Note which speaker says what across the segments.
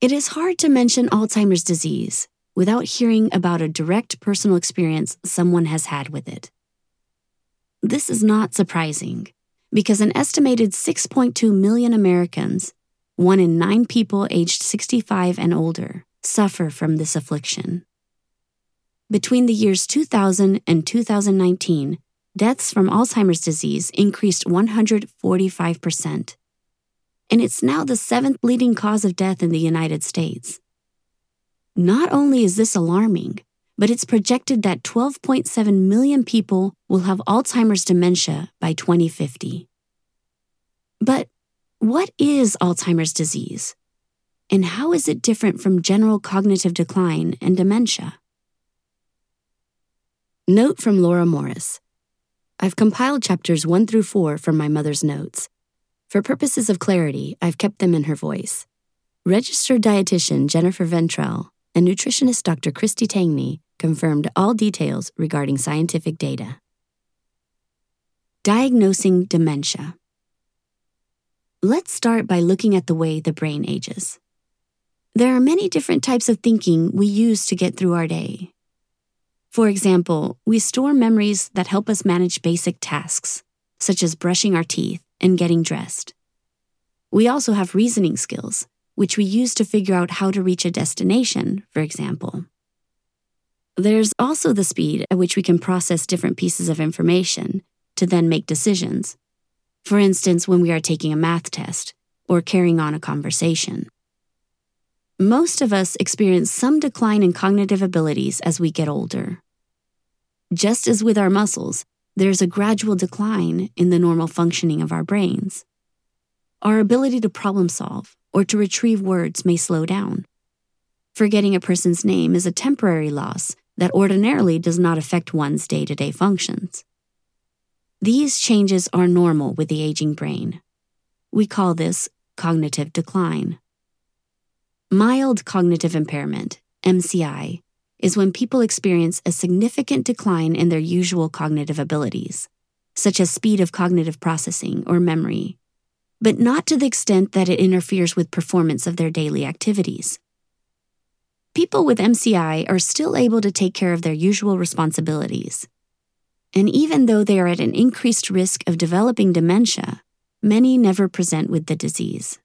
Speaker 1: It is hard to mention Alzheimer's disease without hearing about a direct personal experience someone has had with it. This is not surprising because an estimated 6.2 million Americans, one in nine people aged 65 and older, suffer from this affliction. Between the years 2000 and 2019, deaths from Alzheimer's disease increased 145%. And it's now the seventh leading cause of death in the United States. Not only is this alarming, but it's projected that 12.7 million people will have Alzheimer's dementia by 2050. But what is Alzheimer's disease? And how is it different from general cognitive decline and dementia? Note from Laura Morris I've compiled chapters 1 through 4 from my mother's notes. For purposes of clarity, I've kept them in her voice. Registered dietitian Jennifer Ventrelle and nutritionist Dr. Christy Tangney confirmed all details regarding scientific data. Diagnosing dementia. Let's start by looking at the way the brain ages. There are many different types of thinking we use to get through our day. For example, we store memories that help us manage basic tasks, such as brushing our teeth and getting dressed. We also have reasoning skills, which we use to figure out how to reach a destination, for example. There's also the speed at which we can process different pieces of information to then make decisions. For instance, when we are taking a math test or carrying on a conversation. Most of us experience some decline in cognitive abilities as we get older. Just as with our muscles, there's a gradual decline in the normal functioning of our brains. Our ability to problem solve or to retrieve words may slow down. Forgetting a person's name is a temporary loss that ordinarily does not affect one's day to day functions. These changes are normal with the aging brain. We call this cognitive decline. Mild cognitive impairment, MCI, is when people experience a significant decline in their usual cognitive abilities, such as speed of cognitive processing or memory, but not to the extent that it interferes with performance of their daily activities. People with MCI are still able to take care of their usual responsibilities. And even though they are at an increased risk of developing dementia, many never present with the disease.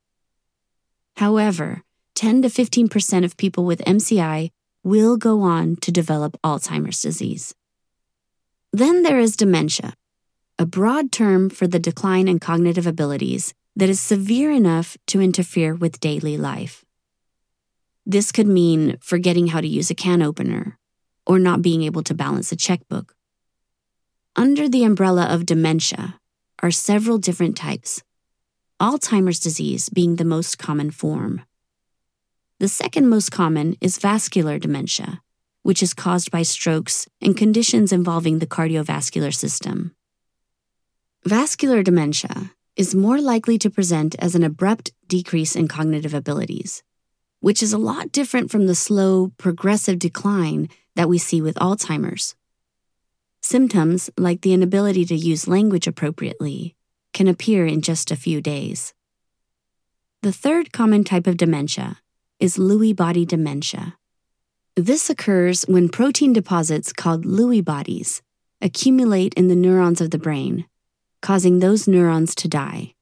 Speaker 1: However, 10 to 15% of people with MCI will go on to develop Alzheimer's disease. Then there is dementia, a broad term for the decline in cognitive abilities that is severe enough to interfere with daily life. This could mean forgetting how to use a can opener or not being able to balance a checkbook. Under the umbrella of dementia are several different types, Alzheimer's disease being the most common form. The second most common is vascular dementia, which is caused by strokes and conditions involving the cardiovascular system. Vascular dementia is more likely to present as an abrupt decrease in cognitive abilities, which is a lot different from the slow, progressive decline that we see with Alzheimer's. Symptoms, like the inability to use language appropriately, can appear in just a few days. The third common type of dementia is Lewy body dementia. This occurs when protein deposits called Lewy bodies accumulate in the neurons of the brain, causing those neurons to die.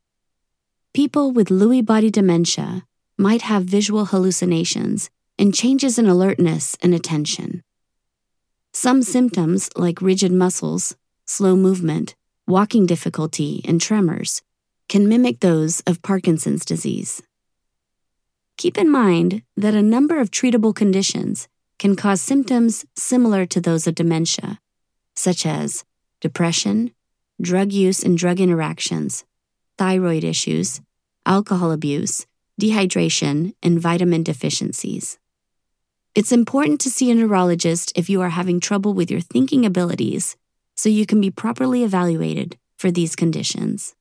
Speaker 1: People with Lewy body dementia might have visual hallucinations and changes in alertness and attention. Some symptoms, like rigid muscles, slow movement, walking difficulty, and tremors, can mimic those of Parkinson's disease. Keep in mind that a number of treatable conditions can cause symptoms similar to those of dementia, such as depression, drug use and drug interactions, thyroid issues, alcohol abuse, dehydration, and vitamin deficiencies. It's important to see a neurologist if you are having trouble with your thinking abilities so you can be properly evaluated for these conditions.